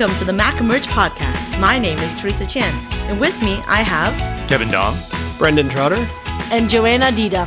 Welcome to the Mac Emerge podcast. My name is Teresa Chan, and with me I have Kevin Dom, Brendan Trotter, and Joanna Dida,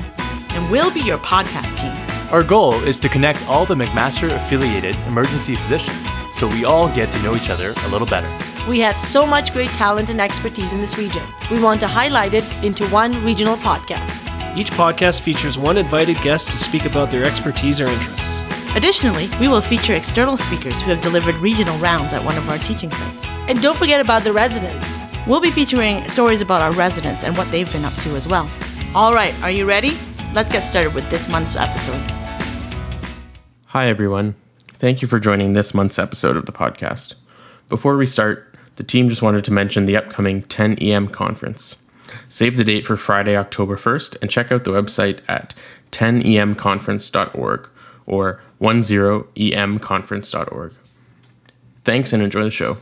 and we'll be your podcast team. Our goal is to connect all the McMaster affiliated emergency physicians so we all get to know each other a little better. We have so much great talent and expertise in this region. We want to highlight it into one regional podcast. Each podcast features one invited guest to speak about their expertise or interests. Additionally, we will feature external speakers who have delivered regional rounds at one of our teaching sites. And don't forget about the residents. We'll be featuring stories about our residents and what they've been up to as well. All right, are you ready? Let's get started with this month's episode. Hi, everyone. Thank you for joining this month's episode of the podcast. Before we start, the team just wanted to mention the upcoming 10EM conference. Save the date for Friday, October 1st, and check out the website at 10emconference.org or 10emconference.org. Thanks and enjoy the show.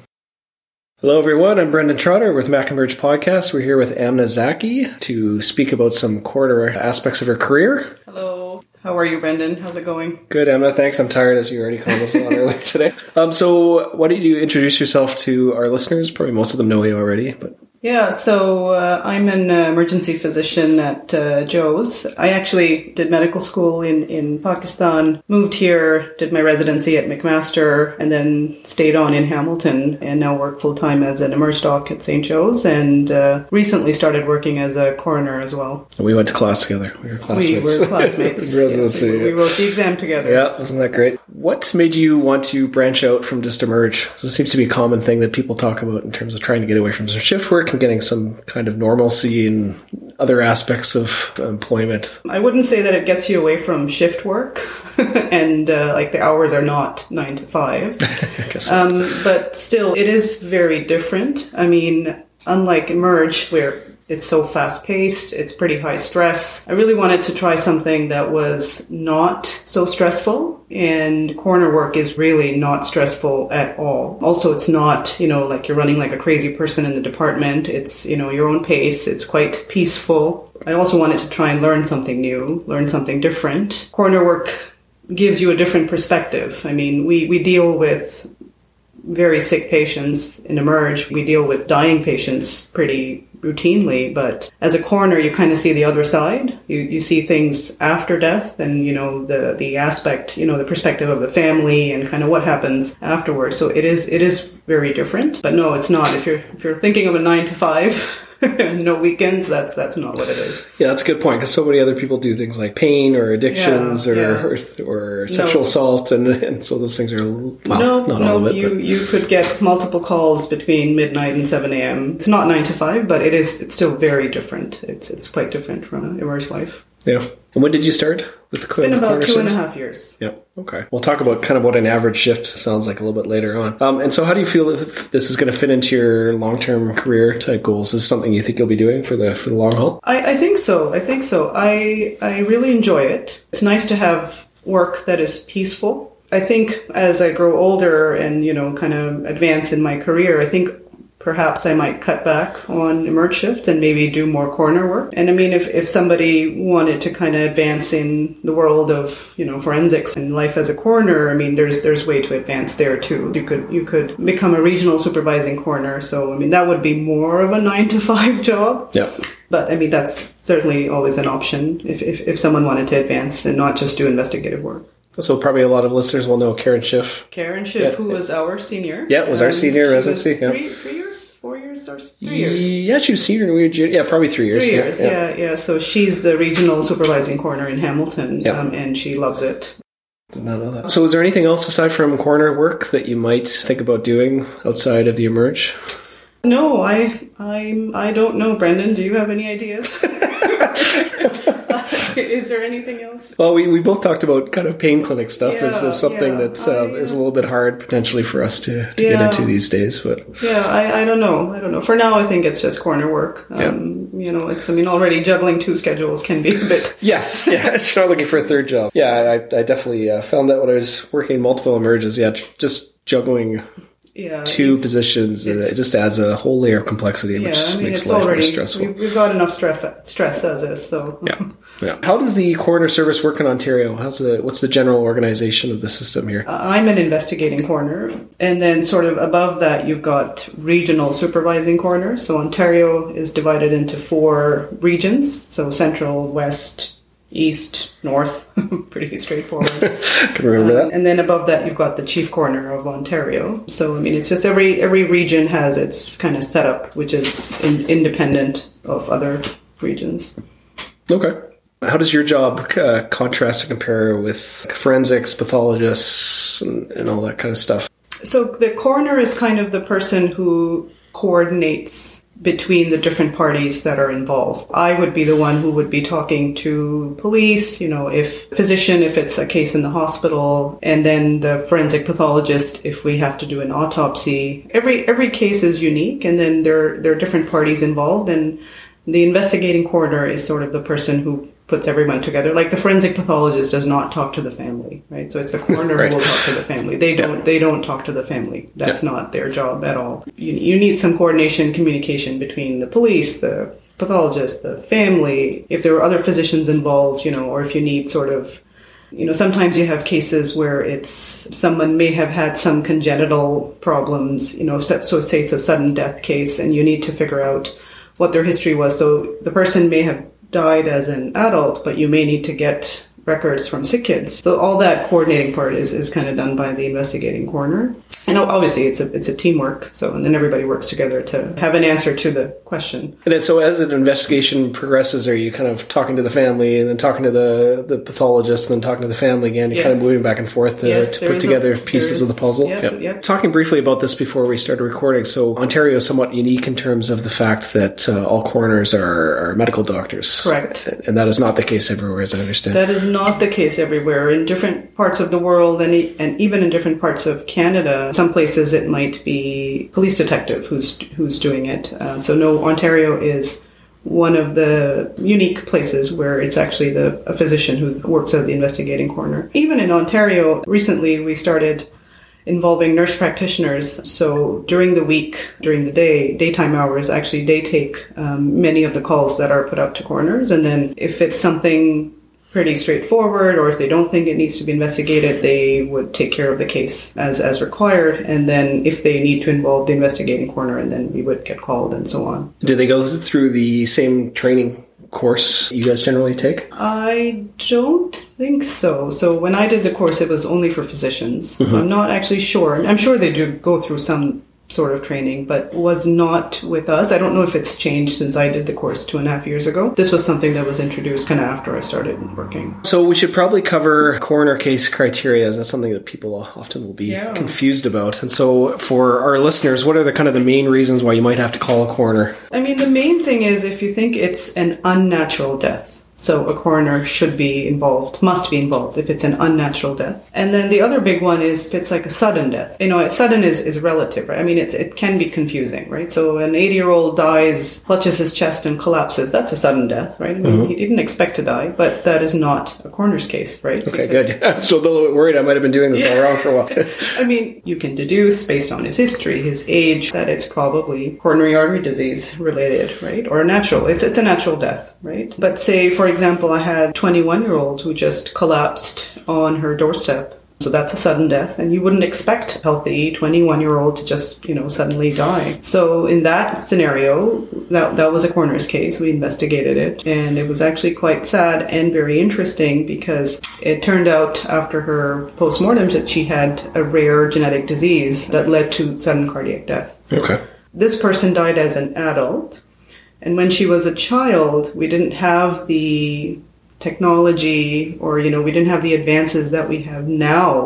Hello, everyone. I'm Brendan Trotter with Mac Emerge Podcast. We're here with Amna Zaki to speak about some coroner aspects of her career. Hello. How are you, Brendan? How's it going? Good, Amna. Thanks. I'm tired, as you already called commented on earlier today. Um, so, why don't you introduce yourself to our listeners? Probably most of them know you already, but yeah, so uh, I'm an emergency physician at uh, Joe's. I actually did medical school in, in Pakistan, moved here, did my residency at McMaster, and then stayed on in Hamilton and now work full time as an emerge doc at St. Joe's and uh, recently started working as a coroner as well. We went to class together. We were classmates. We were classmates. residency, yes, we, we, wrote the exam together. Yeah, wasn't that great? What made you want to branch out from just emerge? This seems to be a common thing that people talk about in terms of trying to get away from some shift work and getting some kind of normalcy in other aspects of employment. I wouldn't say that it gets you away from shift work, and uh, like the hours are not nine to five. um, but still, it is very different. I mean, unlike Emerge, where it's so fast paced, it's pretty high stress. I really wanted to try something that was not so stressful, and coroner work is really not stressful at all. Also, it's not, you know, like you're running like a crazy person in the department. It's, you know, your own pace, it's quite peaceful. I also wanted to try and learn something new, learn something different. Coroner work gives you a different perspective. I mean, we, we deal with very sick patients in Emerge. We deal with dying patients pretty routinely, but as a coroner, you kind of see the other side. You, you see things after death and, you know, the, the aspect, you know, the perspective of the family and kind of what happens afterwards. So it is, it is very different, but no, it's not. If you're, if you're thinking of a nine to five, no weekends. That's that's not what it is. Yeah, that's a good point because so many other people do things like pain or addictions yeah, or, yeah. or, or sexual no. assault, and, and so those things are well, no, not no. all of it. You but. you could get multiple calls between midnight and seven a.m. It's not nine to five, but it is. It's still very different. It's it's quite different from a immerse life. Yeah. And when did you start with the It's been about two and a half years. Yep. Okay. We'll talk about kind of what an average shift sounds like a little bit later on. Um, and so, how do you feel if this is going to fit into your long-term career type goals? Is this something you think you'll be doing for the for the long haul? I, I think so. I think so. I I really enjoy it. It's nice to have work that is peaceful. I think as I grow older and you know kind of advance in my career, I think perhaps I might cut back on emerge shift and maybe do more coroner work. And I mean, if, if somebody wanted to kind of advance in the world of, you know, forensics and life as a coroner, I mean, there's, there's way to advance there too. You could, you could become a regional supervising coroner. So, I mean, that would be more of a nine to five job. Yeah. But I mean, that's certainly always an option if, if, if someone wanted to advance and not just do investigative work. So probably a lot of listeners will know Karen Schiff. Karen Schiff, yeah. who was our senior. Yeah, was our senior residency. Yeah. Three, three years, four years, or three years. Yeah, she was senior. We were yeah, probably three years. Three years. Yeah, yeah. yeah. So she's the regional supervising coroner in Hamilton, um, and she loves it. Did not know that. So, is there anything else aside from coroner work that you might think about doing outside of the emerge? No, I, I'm I don't know. Brendan, do you have any ideas? is there anything else? Well, we, we both talked about kind of pain clinic stuff yeah, as, as, something yeah, that uh, is a little bit hard potentially for us to, to yeah. get into these days. But yeah, I, I don't know. I don't know. For now, I think it's just coroner work. Um. You know, it's I mean already juggling two schedules can be a bit. yes, yeah. It's not looking for a third job. Yeah, I, I definitely uh, found that when I was working multiple emerges. Yeah, just juggling yeah, two it, positions. It just adds a whole layer of complexity, which yeah, I mean, makes life already, more stressful. We've got enough stress, stress as is, so yeah. Yeah. How does the coroner service work in Ontario? How's the what's the general organization of the system here? Uh, I'm an investigating coroner, and then sort of above that, you've got regional supervising coroners. So Ontario is divided into four regions: so central, west, east, north. Pretty straightforward. Can remember that. And then above that, you've got the chief coroner of Ontario. So I mean, it's just every every region has its kind of setup, which is in, independent of other regions. Okay. How does your job uh, contrast and compare with forensics, pathologists, and, and all that kind of stuff? So the coroner is kind of the person who coordinates between the different parties that are involved. I would be the one who would be talking to police, you know, if physician, if it's a case in the hospital, and then the forensic pathologist if we have to do an autopsy. Every every case is unique, and then there there are different parties involved, and the investigating coroner is sort of the person who puts everyone together. Like the forensic pathologist does not talk to the family, right? So it's the coroner Right. who will talk to the family. They don't. They don't talk to the family. That's not their job at all. You, you need some coordination, communication between the police, the pathologist, the family. If there are other physicians involved, you know, or if you need sort of you know, sometimes you have cases where it's someone may have had some congenital problems, you know, so, so say it's a sudden death case and you need to figure out what their history was. So the person may have died as an adult, but you may need to get records from sick kids. So all that coordinating part is, is kind of done by the investigating coroner. And obviously it's a it's a teamwork. So and then everybody works together to have an answer to the question. And then, so as an investigation progresses, are you kind of talking to the family and then talking to the, the pathologist and then talking to the family again? You're kind of moving back and forth to, Yes, to put is a- together pieces is- of the puzzle. yep, yep. Talking briefly about this before we started recording. So Ontario is somewhat unique in terms of the fact that uh, all coroners are, are medical doctors. Correct. And that is not the case everywhere, as I understand. That is not the case everywhere. In different parts of the world, and, e- and even in different parts of Canada, some places it might be police detective who's who's doing it. Uh, so no, Ontario is one of the unique places where it's actually the a physician who works as the investigating coroner. Even in Ontario, recently we started involving nurse practitioners. So during the week, during the day, daytime hours, actually they take um, many of the calls that are put out to coroners. And then if it's something pretty straightforward or if they don't think it needs to be investigated, they would take care of the case as, as required. And then if they need to involve the investigating coroner, and then we would get called and so on. Do they go through the same training course you guys generally take? I don't think so. So when I did the course, it was only for physicians. So mm-hmm. I'm not actually sure. I'm sure they do go through some sort of training, but was not with us. I don't know if it's changed since I did the course two and a half years ago. This was something that was introduced kind of after I started working. So we should probably cover coroner case criteria. as That's something that people often will be Yeah. confused about. And so for our listeners, what are the kind of the main reasons why you might have to call a coroner? I mean, the main thing is if you think it's an unnatural death. So a coroner should be involved, must be involved if it's an unnatural death. And then the other big one is if it's like a sudden death. You know, sudden is, is relative, right? I mean, it's it can be confusing, right? So an 80 year old dies, clutches his chest and collapses. That's a sudden death, right? I mean, mm-hmm. he didn't expect to die, but that is not a coroner's case, right? Okay, Because- good. I'm still a little bit worried I might have been doing this all wrong for a while. I mean, you can deduce based on his history, his age, that it's probably coronary artery disease related, right? Or natural. It's it's a natural death, right? But say, for example, I had a 21 year old who just collapsed on her doorstep. So that's a sudden death, and you wouldn't expect a healthy 21 year old to just, you know, suddenly die. So in that scenario, that, that was a coroner's case. We investigated it, and it was actually quite sad and very interesting because it turned out after her postmortem that she had a rare genetic disease that led to sudden cardiac death. Okay. This person died as an adult, and when she was a child, we didn't have the technology or, you know, we didn't have the advances that we have now.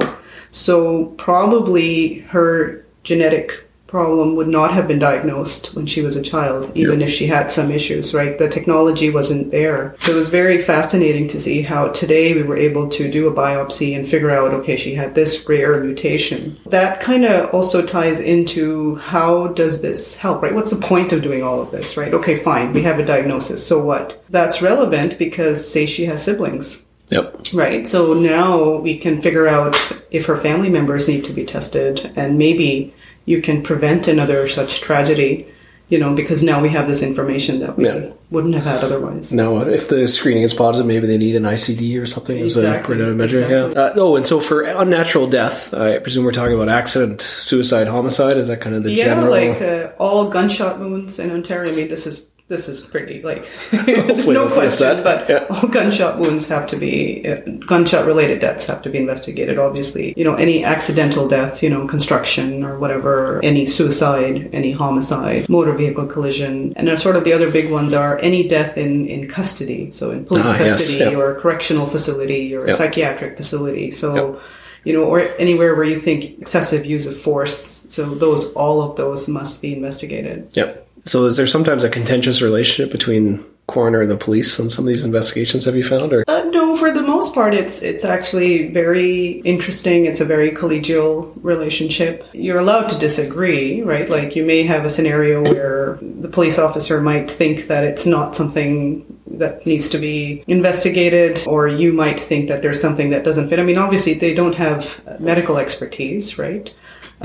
So probably her genetic problem would not have been diagnosed when she was a child, even if she had some issues, right? The technology wasn't there. So it was very fascinating to see how today we were able to do a biopsy and figure out, okay, she had this rare mutation. That kind of also ties into how does this help, right? What's the point of doing all of this, right? Okay, fine, we have a diagnosis. So what? That's relevant because say she has siblings. Yep. Right. So now we can figure out if her family members need to be tested, and maybe you can prevent another such tragedy you know, because now we have this information that we Yeah. wouldn't have had otherwise. No, if the screening is positive, maybe they need an ICD or something as a Exactly, measure. exactly. Yeah. Uh, oh, and so for unnatural death, I presume we're talking about accident, suicide, homicide. Is that kind of the Yeah, general? like uh, all gunshot wounds in Ontario. I mean, this is this is pretty like no question, but Yeah. all gunshot wounds have to be uh, gunshot related deaths have to be investigated. Obviously, you know any accidental death, you know construction or whatever, any suicide, any homicide, motor vehicle collision, and then sort of the other big ones are any death in in custody, so in police Ah, yes, custody yeah. or correctional facility or Yeah. psychiatric facility. So you know, or anywhere where you think excessive use of force. So those, all of those must be investigated. Yep. So is there sometimes a contentious relationship between coroner and the police on some of these investigations? Have you found, or Uh, no, for the most part, it's it's actually very interesting. It's a very collegial relationship. You're allowed to disagree, right? Like you may have a scenario where the police officer might think that it's not something that needs to be investigated, or you might think that there's something that doesn't fit. I mean, obviously, they don't have medical expertise, right?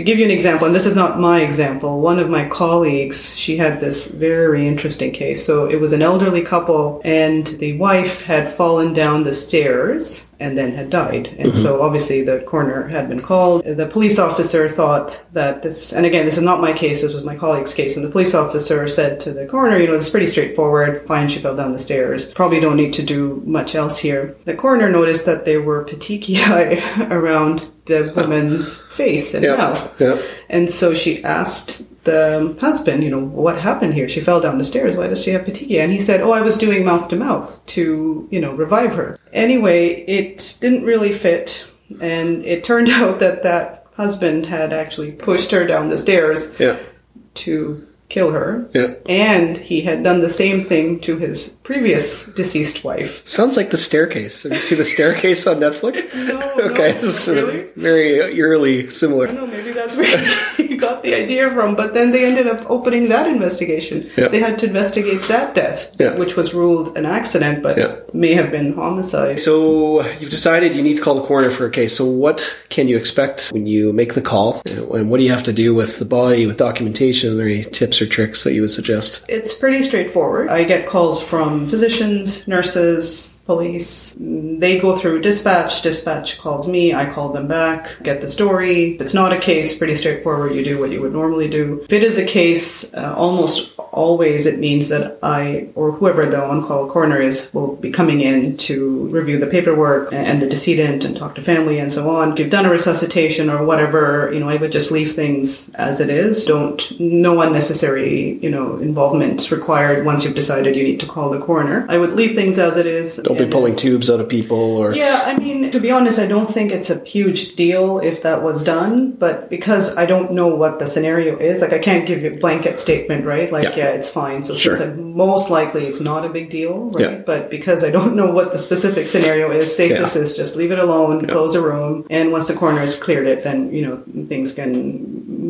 To give you an example, and this is not my example, one of my colleagues, she had this very interesting case. So it was an elderly couple, and the wife had fallen down the stairs and then had died. And mm-hmm. so obviously the coroner had been called. The police officer thought that this, and again, this is not my case, this was my colleague's case. And the police officer said to the coroner, you know, it's pretty straightforward. Fine, she fell down the stairs. Probably don't need to do much else here. The coroner noticed that there were petechiae around the woman's face and yeah, mouth. yeah, And so she asked the husband, you know, what happened here? She fell down the stairs. Why does she have petechiae? And he said, oh, I was doing mouth to mouth to, you know, revive her. Anyway, it didn't really fit. And it turned out that that husband had actually pushed her down the stairs yeah, to kill her. yeah. And he had done the same thing to his previous deceased wife. Sounds like the staircase. Have you seen the staircase on Netflix? No, okay, no, this is sort of really? very eerily similar. I don't know, maybe that's where he got the idea from. But then they ended up opening that investigation. Yeah. They had to investigate that death, Yeah. which was ruled an accident, but Yeah. may have been homicide. So you've decided you need to call the coroner for a case. So what can you expect when you make the call? And what do you have to do with the body, with documentation? Are there any tips or tricks that you would suggest? It's pretty straightforward. I get calls from physicians, nurses, police. They go through dispatch. Dispatch calls me. I call them back, get the story. If it's not a case, pretty straightforward. You do what you would normally do. If it is a case, uh, almost always it means that I, or whoever the on call coroner is, will be coming in to review the paperwork and the decedent and talk to family and so on. If you've done a resuscitation or whatever, you know, I would just leave things as it is. Don't, no unnecessary, you know, involvement required once you've decided you need to call the coroner. I would leave things as it is. Don't be pulling tubes out of people or yeah, I mean, to be honest, I don't think it's a huge deal if that was done, but because I don't know what the scenario is, like I can't give you a blanket statement, right? Like, Yeah. Yeah, it's fine. So Sure. since I, most likely it's not a big deal, right? Yeah. But because I don't know what the specific scenario is, safest Yeah. is just leave it alone, close a room, and once the coroner has cleared it, then you know things can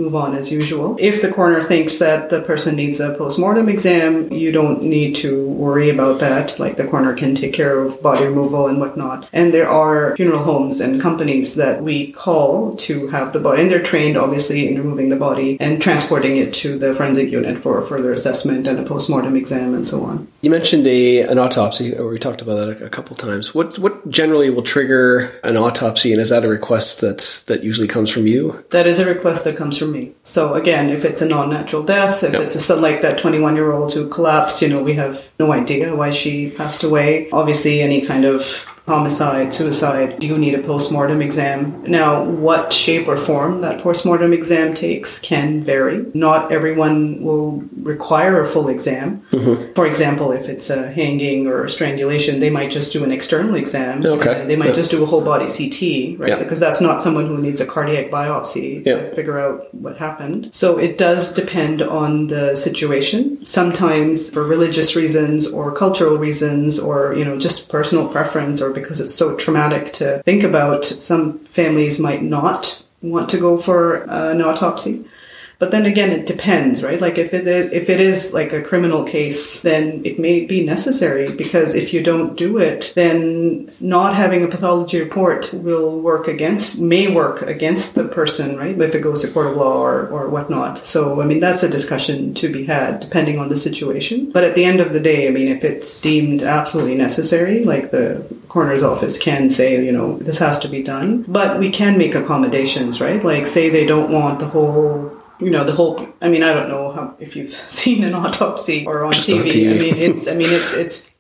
move on as usual. If the coroner thinks that the person needs a post-mortem exam, you don't need to worry about that. Like the coroner can take care of body removal and whatnot. And there are funeral homes and companies that we call to have the body, and they're trained obviously in removing the body and transporting it to the forensic unit for further assessment and a post-mortem exam and so on. You mentioned a an autopsy, or we talked about that a, a couple times. What what generally will trigger an autopsy, and is that a request that that usually comes from you? That is a request that comes from me. So again, if it's a non-natural death, if Yeah. it's a like that 21-year-old who collapsed, you know, we have no idea why she passed away. Obviously, any kind of homicide, suicide, you need a post-mortem exam. Now, what shape or form that post-mortem exam takes can vary. Not everyone will require a full exam. Mm-hmm. For example, if it's a hanging or strangulation, they might just do an external exam. Okay. They might Yeah. just do a whole body CT, right? Yeah. Because that's not someone who needs a cardiac biopsy to Yeah. figure out what happened. So it does depend on the situation. Sometimes for religious reasons or cultural reasons or, you know, just personal preference or because it's so traumatic to think about, some families might not want to go for uh, an autopsy. But then again, it depends, right? Like if it is, if it is like a criminal case, then it may be necessary because if you don't do it, then not having a pathology report will work against, may work against the person, right? If it goes to court of law or, or whatnot. So, I mean, that's a discussion to be had depending on the situation. But at the end of the day, I mean, if it's deemed absolutely necessary, like the coroner's office can say, you know, this has to be done, but we can make accommodations, right? Like say they don't want the whole you know the whole i mean i don't know how, if you've seen an autopsy or on TV. on TV. i mean it's i mean it's it's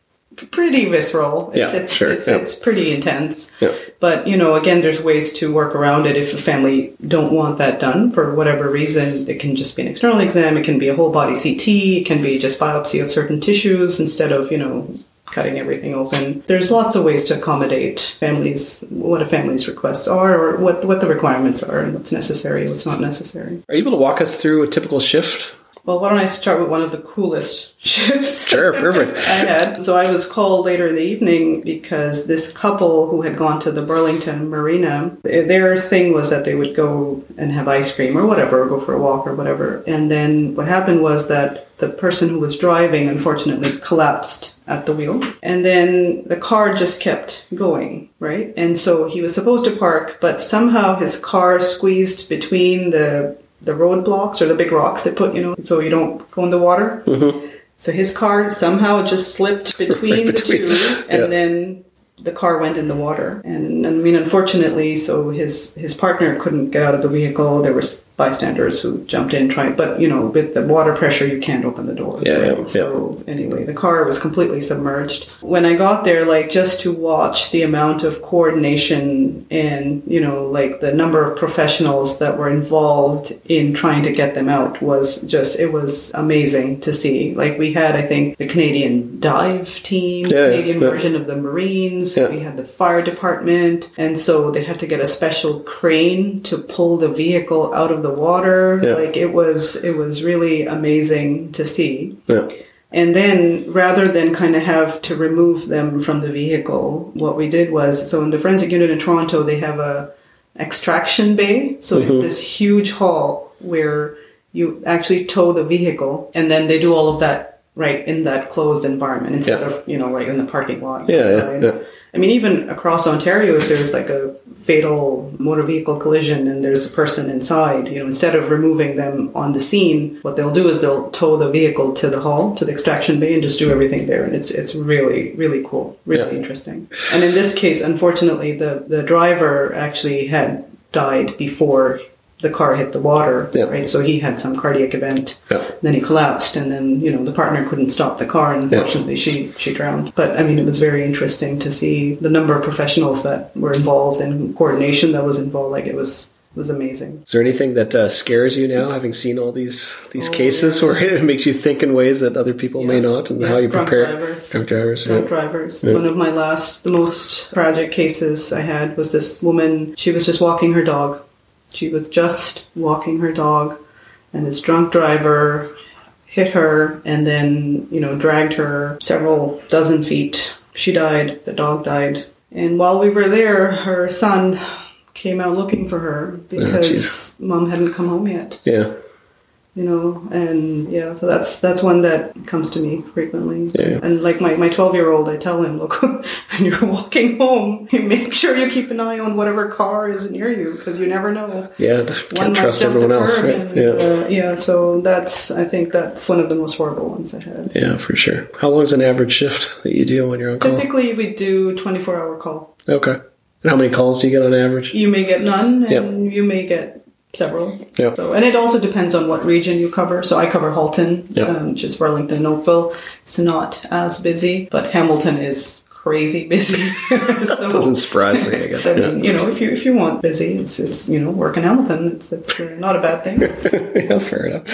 pretty visceral it's Yeah, it's sure, it's, yeah. it's pretty intense Yeah. but you know again there's ways to work around it if a family don't want that done for whatever reason it can just be an external exam it can be a whole body ct it can be just biopsy of certain tissues instead of you know cutting everything open there's lots of ways to accommodate families what a family's requests are or what what the requirements are and what's necessary what's not necessary Are you able to walk us through a typical shift? Well, why don't I start with one of the coolest shifts? Sure, perfect. I had. So I was called later in the evening because this couple who had gone to the Burlington Marina, their thing was that they would go and have ice cream or whatever, or go for a walk or whatever. And then what happened was that the person who was driving unfortunately collapsed at the wheel. And then the car just kept going, right? And so he was supposed to park, but somehow his car squeezed between the the roadblocks or the big rocks they put, you know, so you don't go in the water. Mm-hmm. So his car somehow just slipped between, Right between. the two, and Yeah. then the car went in the water. And I mean, unfortunately, so his his partner couldn't get out of the vehicle. There was bystanders who jumped in trying, but you know, with the water pressure, you can't open the door. Yeah, yeah, So anyway, the car was completely submerged. When I got there, like just to watch the amount of coordination and you know, like the number of professionals that were involved in trying to get them out was just it was amazing to see. Like we had, I think, the Canadian dive team, Yeah, Canadian version of the Marines. We had the fire department, and so they had to get a special crane to pull the vehicle out of the water. Yeah. Like it was, it was really amazing to see. Yeah. And then rather than kind of have to remove them from the vehicle, what we did was so in the forensic unit in Toronto, they have a extraction bay. So it's mm-hmm. this huge hall where you actually tow the vehicle and then they do all of that right in that closed environment instead Yeah. of, you know, right in the parking lot. Yeah, yeah. I mean, even across Ontario, if there's like a fatal motor vehicle collision and there's a person inside, you know, instead of removing them on the scene, what they'll do is they'll tow the vehicle to the hall, to the extraction bay, and just do everything there. And it's it's really really cool, really Yeah. interesting. And in this case, unfortunately, the the driver actually had died before the car hit the water, Yeah. right? So he had some cardiac event. Yeah. Then he collapsed, and then you know the partner couldn't stop the car, and unfortunately she she drowned. But I mean, it was very interesting to see the number of professionals that were involved and coordination that was involved. Like it was it was amazing. Is there anything that uh, scares you now, having seen all these these Oh, cases, yeah. where it makes you think in ways that other people may not, and Yeah, how you drunk prepare drivers. drunk drivers? drunk yeah. drivers. One of my last, the most tragic cases I had was this woman. She was just walking her dog. She was just walking her dog, and this drunk driver hit her and then, you know, dragged her several dozen feet. She died. The dog died. And while we were there, her son came out looking for her oh, because mom hadn't come home yet Yeah, you know and yeah so that's that's one that comes to me frequently Yeah. and like my, my 12 year old i tell him look when you're walking home you make sure you keep an eye on whatever car is near you because you never know yeah. Can't trust everyone else, right? and, Yeah, uh, yeah so that's i think that's one of the most horrible ones i had yeah, for sure. How long is an average shift that you do when you're on call? typically we do 24 hour call Okay. And how many calls do you get on average? you may get none and you may get several Yep. So, and it also depends on what region you cover. So I cover Halton, Yep. um, which is Burlington Oakville. It's not as busy, but Hamilton is crazy busy. so, Doesn't surprise me. I guess. I Yeah. mean, you know, if you if you want busy, it's it's you know work in Hamilton. It's it's uh, not a bad thing. yeah, fair enough.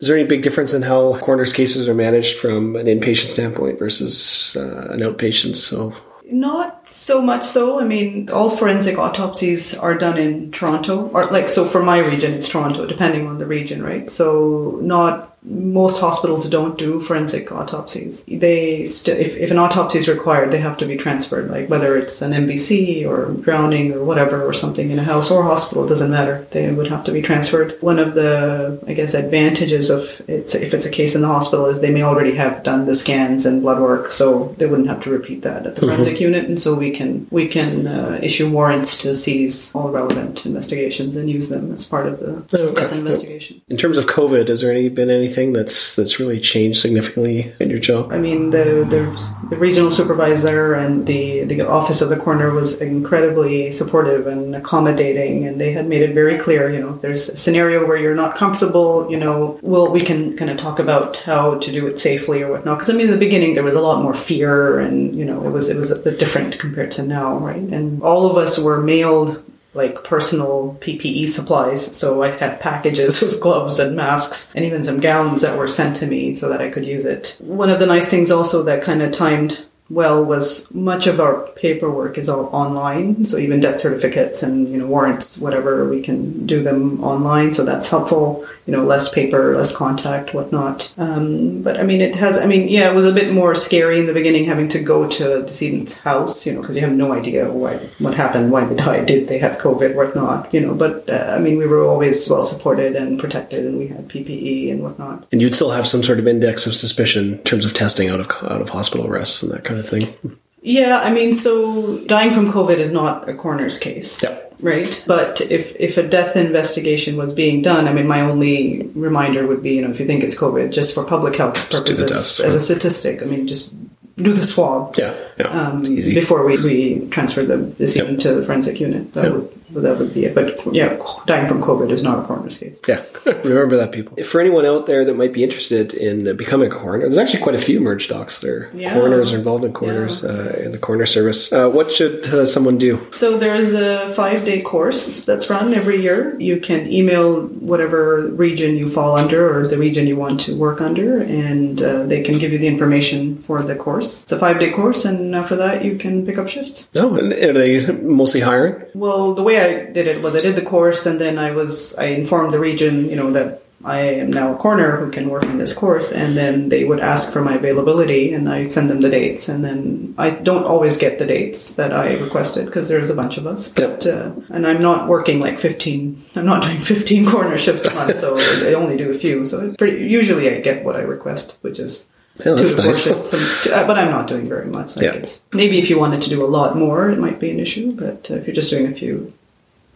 Is there any big difference in how coroner's cases are managed from an inpatient standpoint versus uh, an outpatient? So, Not so much so. I mean, all forensic autopsies are done in Toronto, or like so for my region, it's Toronto, depending on the region, right? So not most hospitals don't do forensic autopsies. They st- if, if an autopsy is required, they have to be transferred, like whether it's an MVC or drowning or whatever or something in a house or hospital, it doesn't matter. They would have to be transferred. One of the, I guess, advantages of it's, if it's a case in the hospital is they may already have done the scans and blood work, so they wouldn't have to repeat that at the forensic mm-hmm. unit, and so we can we can uh, issue warrants to seize all relevant investigations and use them as part of the okay. investigation. In terms of COVID, has there any been anything that's that's really changed significantly in your job? I mean, the the, the regional supervisor and the the office of the coroner was incredibly supportive and accommodating, and they had made it very clear. You know, there's a scenario where you're not comfortable. You know, well, we can kind of talk about how to do it safely or whatnot. Because I mean, in the beginning there was a lot more fear, and you know, it was it was a bit different compared to now, right? And all of us were mailed like personal PPE supplies. So I had packages with gloves and masks and even some gowns that were sent to me so that I could use it. One of the nice things also that kind of timed well was much of our paperwork is all online. So even death certificates and, you know, warrants, whatever, we can do them online. So that's helpful you know, less paper, less contact, whatnot. Um, but I mean, it has, I mean, yeah, it was a bit more scary in the beginning having to go to a decedent's house, you know, because you have no idea why, what happened, why they died, did they have COVID, whatnot, you know. But uh, I mean, we were always well supported and protected, and we had PPE and whatnot. And you'd still have some sort of index of suspicion in terms of testing out of out of hospital arrests and that kind of thing. Yeah, I mean, so dying from COVID is not a coroner's case. Yeah right? But if if a death investigation was being done, I mean, my only reminder would be, you know, if you think it's COVID, just for public health purposes, test, as a statistic, I mean, just do the swab. Yeah, yeah. Um, before we, we transfer the, the yep. to the forensic unit. That yep. would that would be it. But yeah, dying from COVID is not a coroner's case. Yeah, remember that, people. For anyone out there that might be interested in becoming a coroner, there's actually quite a few merge docs. There, yeah. coroners are involved in coroners yeah. uh, in the coroner service. Uh, what should uh, someone do? So there's a five day course that's run every year. You can email whatever region you fall under or the region you want to work under, and uh, they can give you the information for the course. It's a five day course, and after that, you can pick up shifts. Oh, and are they mostly hiring? Well, the way I did it was I did the course and then I was I informed the region, you know, that I am now a coroner who can work in this course, and then they would ask for my availability, and I send them the dates, and then I don't always get the dates that I requested because there's a bunch of us. But uh, and I'm not working like 15. I'm not doing 15 coroner shifts a month, so I only do a few. So pretty, usually I get what I request, which is yeah, that's nice. Shifts, uh, but I'm not doing very much. Yeah. maybe if you wanted to do a lot more, it might be an issue. But uh, if you're just doing a few,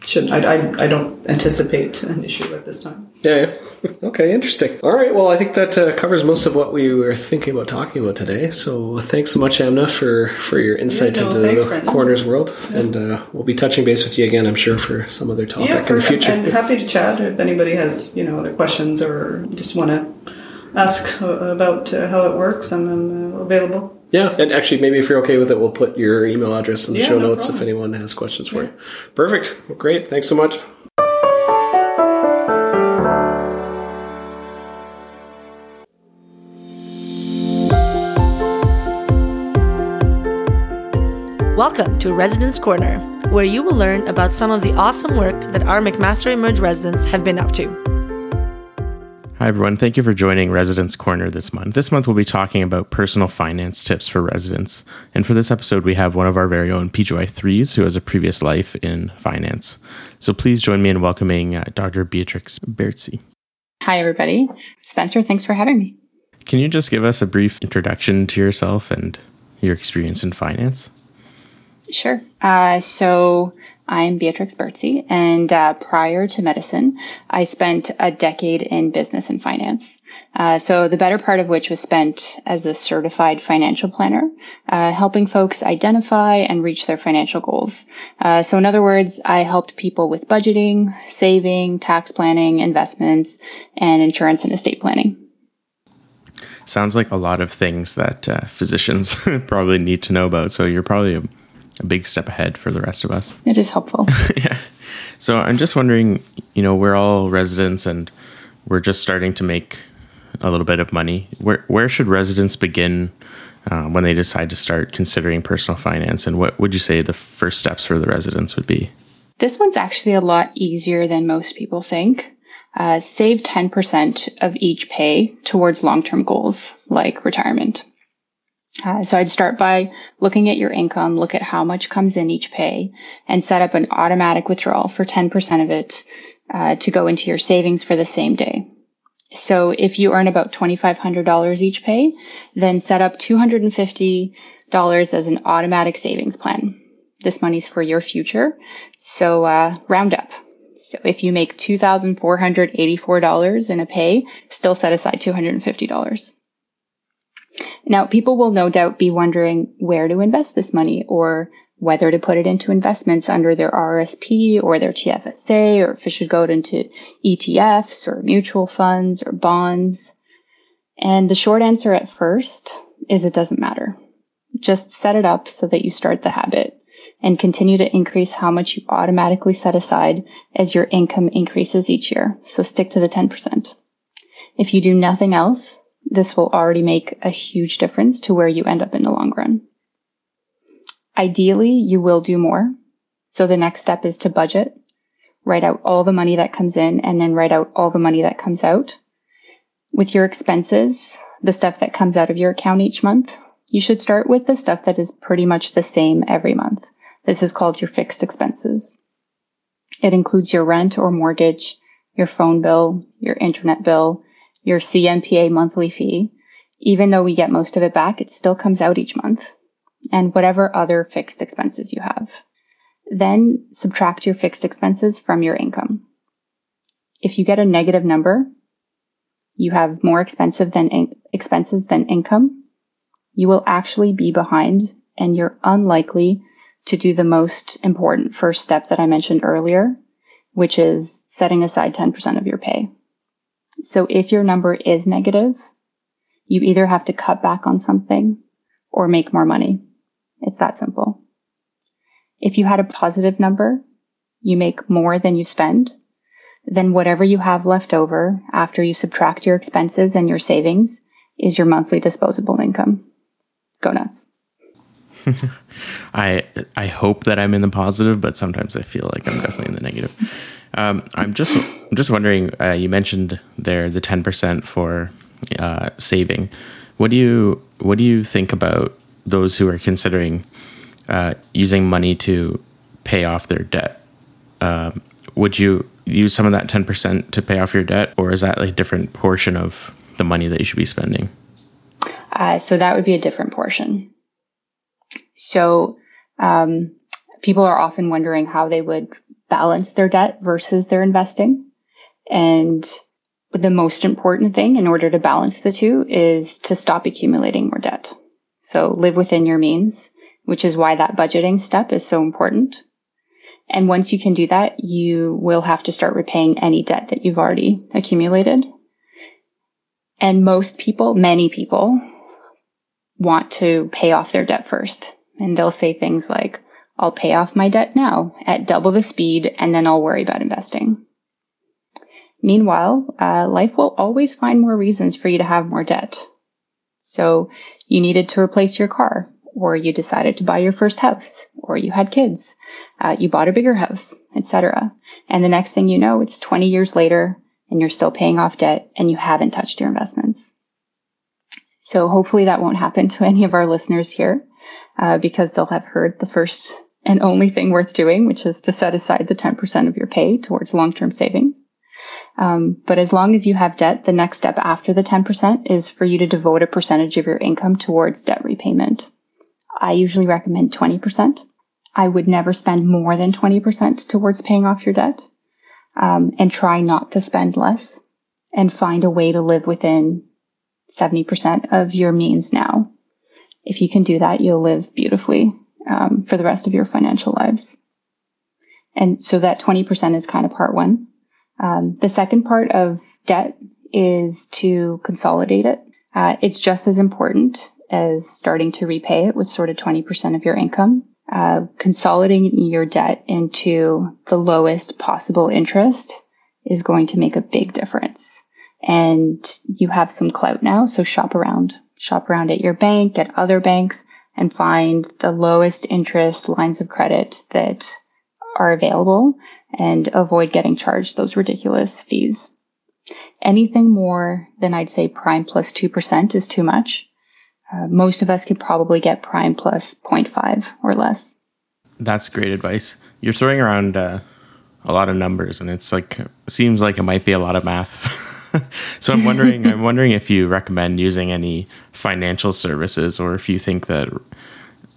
should I, I, I don't anticipate an issue at this time. Yeah, yeah. Okay, interesting. All right. Well, I think that uh, covers most of what we were thinking about talking about today. So thanks so much, Amna, for, for your insight yeah, no, into thanks, the Brendan. coroner's world. Yeah. And uh, we'll be touching base with you again, I'm sure, for some other topic yeah, for, in the future. I'm happy to chat if anybody has, you know, other questions or just want to ask uh, about uh, how it works. I'm, I'm uh, available. Yeah, and actually, maybe if you're okay with it, we'll put your email address in the yeah, show no notes problem. if anyone has questions for yeah. you. Perfect. Well, great. Thanks so much. Welcome to Residence Corner, where you will learn about some of the awesome work that our McMaster Emerge residents have been up to. Hi, everyone. Thank you for joining Residence Corner this month. This month, we'll be talking about personal finance tips for residents. And for this episode, we have one of our very own PGY 3s who has a previous life in finance. So please join me in welcoming uh, Dr. Beatrix Bertzi. Hi, everybody. Spencer, thanks for having me. Can you just give us a brief introduction to yourself and your experience in finance? Sure. Uh, so, I'm Beatrix Bertzi, and uh, prior to medicine, I spent a decade in business and finance. Uh, so the better part of which was spent as a certified financial planner, uh, helping folks identify and reach their financial goals. Uh, so in other words, I helped people with budgeting, saving, tax planning, investments, and insurance and estate planning. Sounds like a lot of things that uh, physicians probably need to know about. So you're probably a a big step ahead for the rest of us. It is helpful. yeah. So I'm just wondering, you know, we're all residents and we're just starting to make a little bit of money. Where where should residents begin uh, when they decide to start considering personal finance? And what would you say the first steps for the residents would be? This one's actually a lot easier than most people think. uh, save 10% of each pay towards long term goals like retirement. Uh, so I'd start by looking at your income, look at how much comes in each pay, and set up an automatic withdrawal for 10% of it uh, to go into your savings for the same day. So if you earn about $2,500 each pay, then set up $250 as an automatic savings plan. This money's for your future. So uh, round up. So if you make $2,484 in a pay, still set aside $250. Now, people will no doubt be wondering where to invest this money or whether to put it into investments under their RSP or their TFSA, or if it should go into ETFs or mutual funds or bonds. And the short answer at first is it doesn't matter. Just set it up so that you start the habit and continue to increase how much you automatically set aside as your income increases each year. So stick to the 10%. If you do nothing else, this will already make a huge difference to where you end up in the long run. Ideally, you will do more. So the next step is to budget, write out all the money that comes in, and then write out all the money that comes out. With your expenses, the stuff that comes out of your account each month, you should start with the stuff that is pretty much the same every month. This is called your fixed expenses. It includes your rent or mortgage, your phone bill, your internet bill, your CMPA monthly fee. Even though we get most of it back, it still comes out each month and whatever other fixed expenses you have. Then subtract your fixed expenses from your income. If you get a negative number, you have more expensive than in- expenses than income, you will actually be behind and you're unlikely to do the most important first step that I mentioned earlier, which is setting aside 10% of your pay. So if your number is negative, you either have to cut back on something or make more money. It's that simple. If you had a positive number, you make more than you spend, then whatever you have left over after you subtract your expenses and your savings is your monthly disposable income. Go nuts. I I hope that I'm in the positive, but sometimes I feel like I'm definitely in the negative. Um, I'm just I'm just wondering. Uh, you mentioned there the 10% for uh, saving. What do you what do you think about those who are considering uh, using money to pay off their debt. Um, would you use some of that 10% to pay off your debt, or is that like a different portion of the money that you should be spending? Uh, so that would be a different portion. So um, people are often wondering how they would balance their debt versus their investing. And the most important thing in order to balance the two is to stop accumulating more debt. So live within your means, which is why that budgeting step is so important. And once you can do that, you will have to start repaying any debt that you've already accumulated. And most people, many people, want to pay off their debt first. And they'll say things like, I'll pay off my debt now at double the speed, and then I'll worry about investing. Meanwhile, uh, life will always find more reasons for you to have more debt. So you needed to replace your car, or you decided to buy your first house, or you had kids, uh, you bought a bigger house, etc. And the next thing you know, it's 20 years later and you're still paying off debt and you haven't touched your investments. So hopefully that won't happen to any of our listeners here uh, because they'll have heard the first and only thing worth doing, which is to set aside the 10% of your pay towards long term savings. Um, but as long as you have debt, the next step after the 10% is for you to devote a percentage of your income towards debt repayment. I usually recommend 20%. I would never spend more than 20% towards paying off your debt. Um, and try not to spend less and find a way to live within 70% of your means now. If you can do that, you'll live beautifully um, for the rest of your financial lives. And so that 20% is kind of part one. Um, the second part of debt is to consolidate it. Uh, it's just as important as starting to repay it with sort of 20% of your income. Uh, consolidating your debt into the lowest possible interest is going to make a big difference. And you have some clout now, so shop around. Shop around at your bank, at other banks, and find the lowest interest lines of credit that are available and avoid getting charged those ridiculous fees. Anything more than I'd say prime plus 2% is too much. Uh, most of us could probably get prime plus 0.5 or less. That's great advice. You're throwing around uh, a lot of numbers, and it's like seems like it might be a lot of math. so I'm wondering, I'm wondering if you recommend using any financial services, or if you think that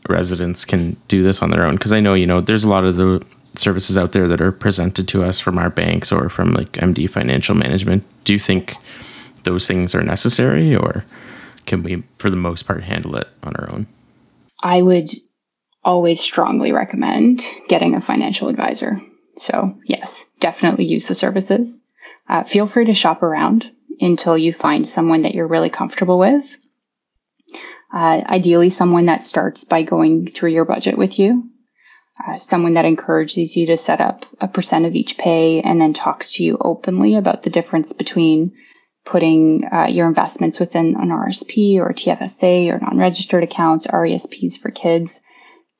residents can do this on their own. Because I know you know there's a lot of the services out there that are presented to us from our banks or from like MD Financial Management. Do you think those things are necessary, or can we, for the most part, handle it on our own? I would always strongly recommend getting a financial advisor. So, yes, definitely use the services. Uh, feel free to shop around until you find someone that you're really comfortable with. Uh, ideally, someone that starts by going through your budget with you, uh, someone that encourages you to set up a percent of each pay and then talks to you openly about the difference between putting uh, your investments within an RSP or TFSA or non registered accounts, RESPs for kids.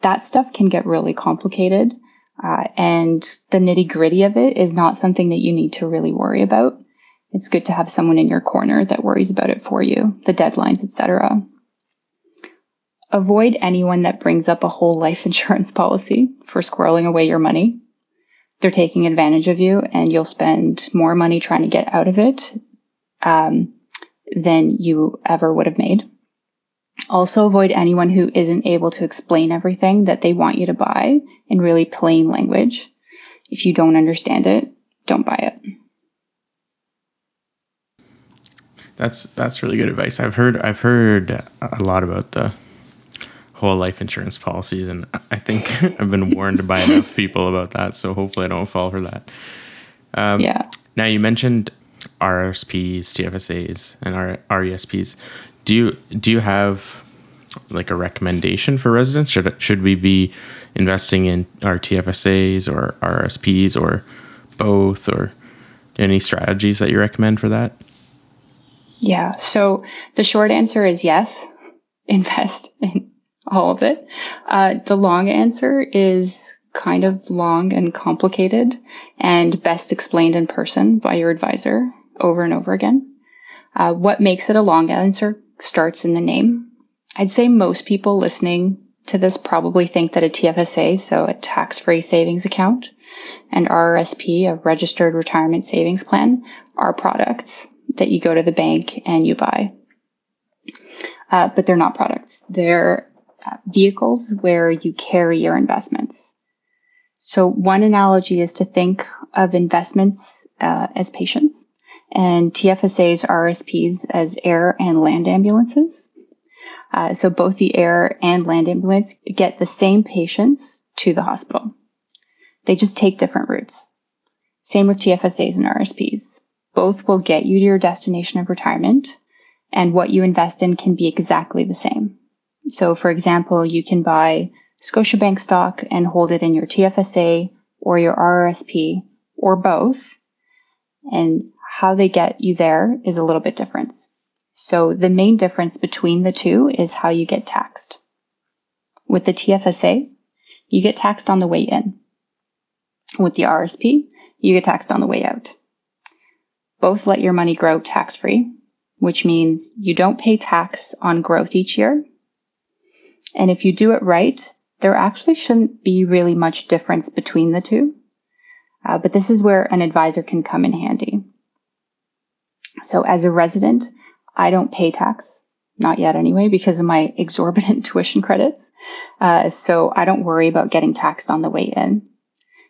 That stuff can get really complicated. Uh, and the nitty gritty of it is not something that you need to really worry about. It's good to have someone in your corner that worries about it for you, the deadlines, etc. Avoid anyone that brings up a whole life insurance policy for squirreling away your money. They're taking advantage of you, and you'll spend more money trying to get out of it um, than you ever would have made. Also, avoid anyone who isn't able to explain everything that they want you to buy in really plain language. If you don't understand it, don't buy it. That's that's really good advice. I've heard I've heard a lot about the whole life insurance policies, and I think I've been warned by enough people about that. So hopefully, I don't fall for that. Um, yeah. Now you mentioned RSPs, TFSAs, and RESPs. Do you do you have like a recommendation for residents? Should should we be investing in our TFSAs or RSPs or both, or any strategies that you recommend for that? Yeah. So the short answer is yes. Invest in all of it. Uh, the long answer is kind of long and complicated and best explained in person by your advisor over and over again. Uh, what makes it a long answer starts in the name. I'd say most people listening to this probably think that a TFSA, so a tax free savings account, and RRSP, a registered retirement savings plan, are products that you go to the bank and you buy. Uh, but they're not products. They're uh, vehicles where you carry your investments. So one analogy is to think of investments uh, as patients and TFSA's RSPs as air and land ambulances. Uh, so both the air and land ambulance get the same patients to the hospital. They just take different routes. Same with TFSAs and RSPs. Both will get you to your destination of retirement, and what you invest in can be exactly the same. So, for example, you can buy Scotiabank stock and hold it in your TFSA or your RRSP or both. And how they get you there is a little bit different. So the main difference between the two is how you get taxed. With the TFSA, you get taxed on the way in. With the RSP, you get taxed on the way out. Both let your money grow tax free, which means you don't pay tax on growth each year. And if you do it right, there actually shouldn't be really much difference between the two. Uh, but this is where an advisor can come in handy. So as a resident, I don't pay tax, not yet anyway, because of my exorbitant tuition credits. Uh, so I don't worry about getting taxed on the way in,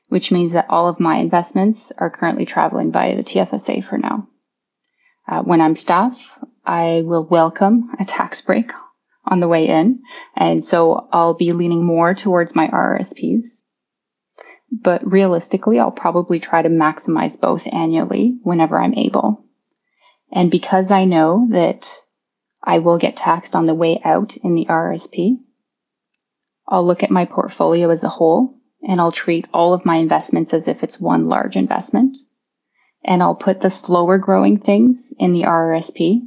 which means that all of my investments are currently traveling via the TFSA for now. Uh, when I'm staff, I will welcome a tax break on the way in. And so I'll be leaning more towards my RRSPs. But realistically, I'll probably try to maximize both annually whenever I'm able. And because I know that I will get taxed on the way out in the RSP, I'll look at my portfolio as a whole and I'll treat all of my investments as if it's one large investment. And I'll put the slower growing things in the RRSP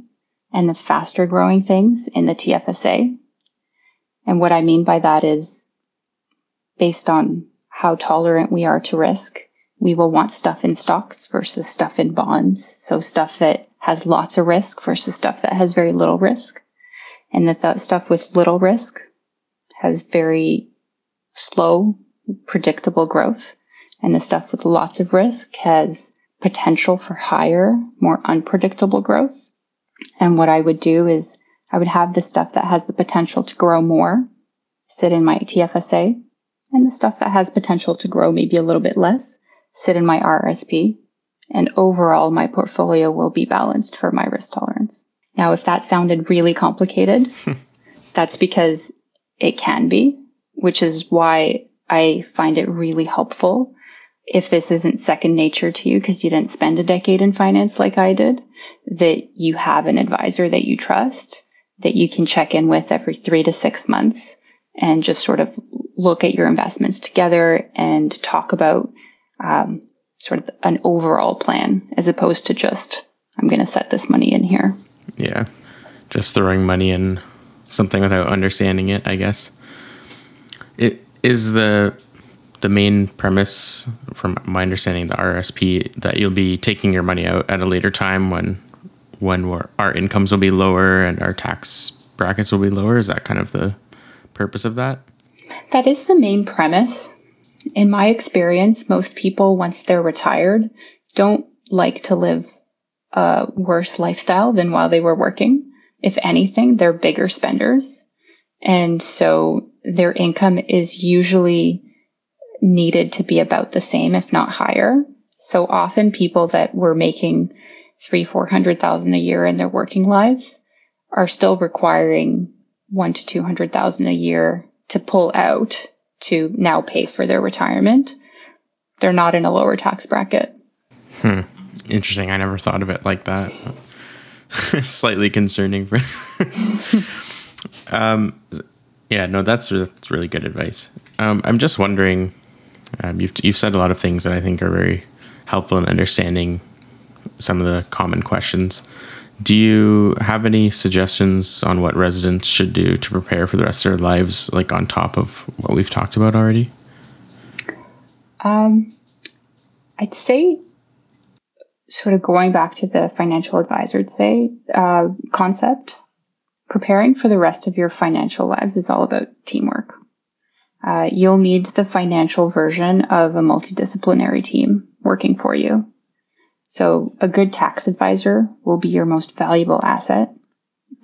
and the faster growing things in the TFSA. And what I mean by that is based on how tolerant we are to risk, We will want stuff in stocks versus stuff in bonds. So stuff that has lots of risk versus stuff that has very little risk. And that, that stuff with little risk has very slow, predictable growth. And the stuff with lots of risk has potential for higher, more unpredictable growth. And what I would do is I would have the stuff that has the potential to grow more sit in my TFSA, and the stuff that has potential to grow maybe a little bit less sit in my RSP. And overall, my portfolio will be balanced for my risk tolerance. Now, if that sounded really complicated, that's because it can be, which is why I find it really helpful if this isn't second nature to you because you didn't spend a decade in finance like I did, that you have an advisor that you trust, that you can check in with every three to six months and just sort of look at your investments together and talk about um, sort of an overall plan as opposed to just, I'm going to set this money in here. Yeah. Just throwing money in something without understanding it, I guess. It is the the main premise from my understanding the RSP that you'll be taking your money out at a later time when when our incomes will be lower and our tax brackets will be lower is that kind of the purpose of that that is the main premise in my experience most people once they're retired don't like to live a worse lifestyle than while they were working if anything they're bigger spenders and so their income is usually needed to be about the same, if not higher. So often people that were making three, four hundred thousand a year in their working lives are still requiring one to two hundred thousand a year to pull out to now pay for their retirement. They're not in a lower tax bracket. Hmm. Interesting. I never thought of it like that. Slightly concerning. um, yeah, no, that's that's really good advice. Um, I'm just wondering um, you've you've said a lot of things that I think are very helpful in understanding some of the common questions. Do you have any suggestions on what residents should do to prepare for the rest of their lives, like on top of what we've talked about already? Um, I'd say, sort of going back to the financial advisor say uh, concept, preparing for the rest of your financial lives is all about teamwork uh, you'll need the financial version of a multidisciplinary team working for you. So a good tax advisor will be your most valuable asset.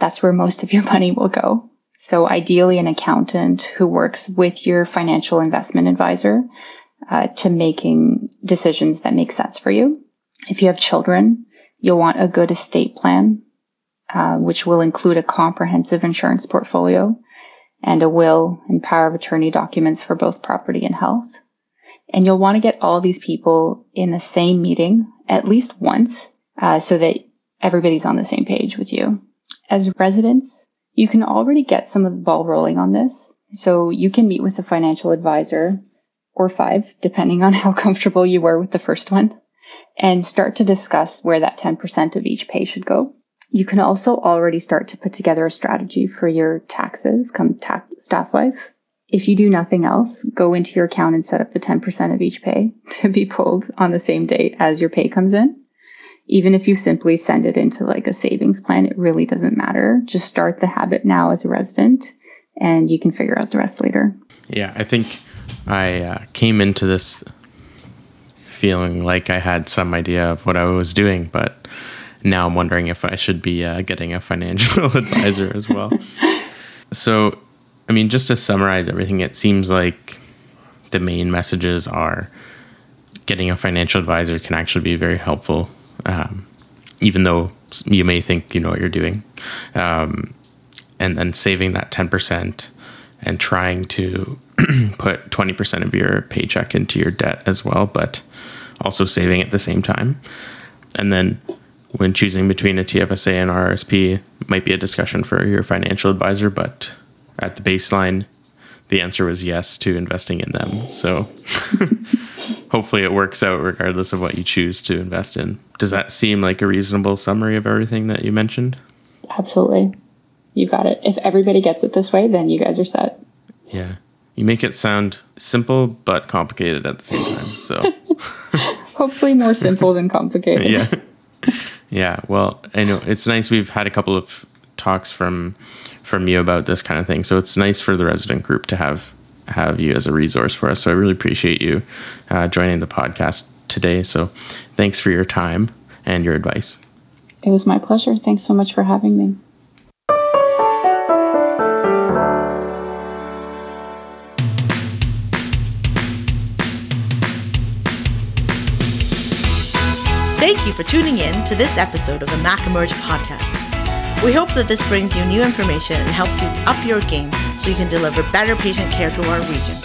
That's where most of your money will go. So ideally an accountant who works with your financial investment advisor uh, to making decisions that make sense for you. If you have children, you'll want a good estate plan, uh, which will include a comprehensive insurance portfolio and a will and power of attorney documents for both property and health. And you'll want to get all these people in the same meeting at least once uh, so that everybody's on the same page with you. As residents, you can already get some of the ball rolling on this. So you can meet with a financial advisor or five, depending on how comfortable you were with the first one, and start to discuss where that 10% of each pay should go. You can also already start to put together a strategy for your taxes come ta- staff life. If you do nothing else, go into your account and set up the 10% of each pay to be pulled on the same date as your pay comes in. Even if you simply send it into like a savings plan, it really doesn't matter. Just start the habit now as a resident and you can figure out the rest later. Yeah, I think I uh, came into this feeling like I had some idea of what I was doing, but now I'm wondering if I should be uh, getting a financial advisor as well. So, I mean, just to summarize everything, it seems like the main messages are getting a financial advisor can actually be very helpful, um, even though you may think you know what you're doing. Um, and then saving that 10% and trying to put 20% of your paycheck into your debt as well, but also saving at the same time. And then when choosing between a TFSA and RSP might be a discussion for your financial advisor, but at the baseline, the answer was yes to investing in them. So hopefully it works out regardless of what you choose to invest in. Does that seem like a reasonable summary of everything that you mentioned? Absolutely. You got it. If everybody gets it this way, then you guys are set. Yeah. You make it sound simple but complicated at the same time. So Hopefully, more simple than complicated. yeah, yeah. Well, I know it's nice. We've had a couple of talks from from you about this kind of thing, so it's nice for the resident group to have have you as a resource for us. So I really appreciate you uh, joining the podcast today. So thanks for your time and your advice. It was my pleasure. Thanks so much for having me. Thank you for tuning in to this episode of the Mac Emerge podcast. We hope that this brings you new information and helps you up your game so you can deliver better patient care to our region.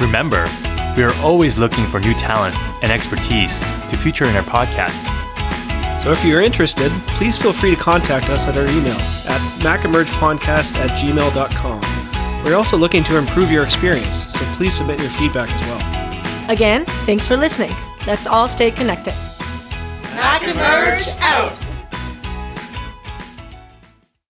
Remember, we are always looking for new talent and expertise to feature in our podcast. So if you're interested, please feel free to contact us at our email at macemergepodcast at gmail.com. We're also looking to improve your experience, so please submit your feedback as well. Again, thanks for listening. Let's all stay connected. Mac Emerge out!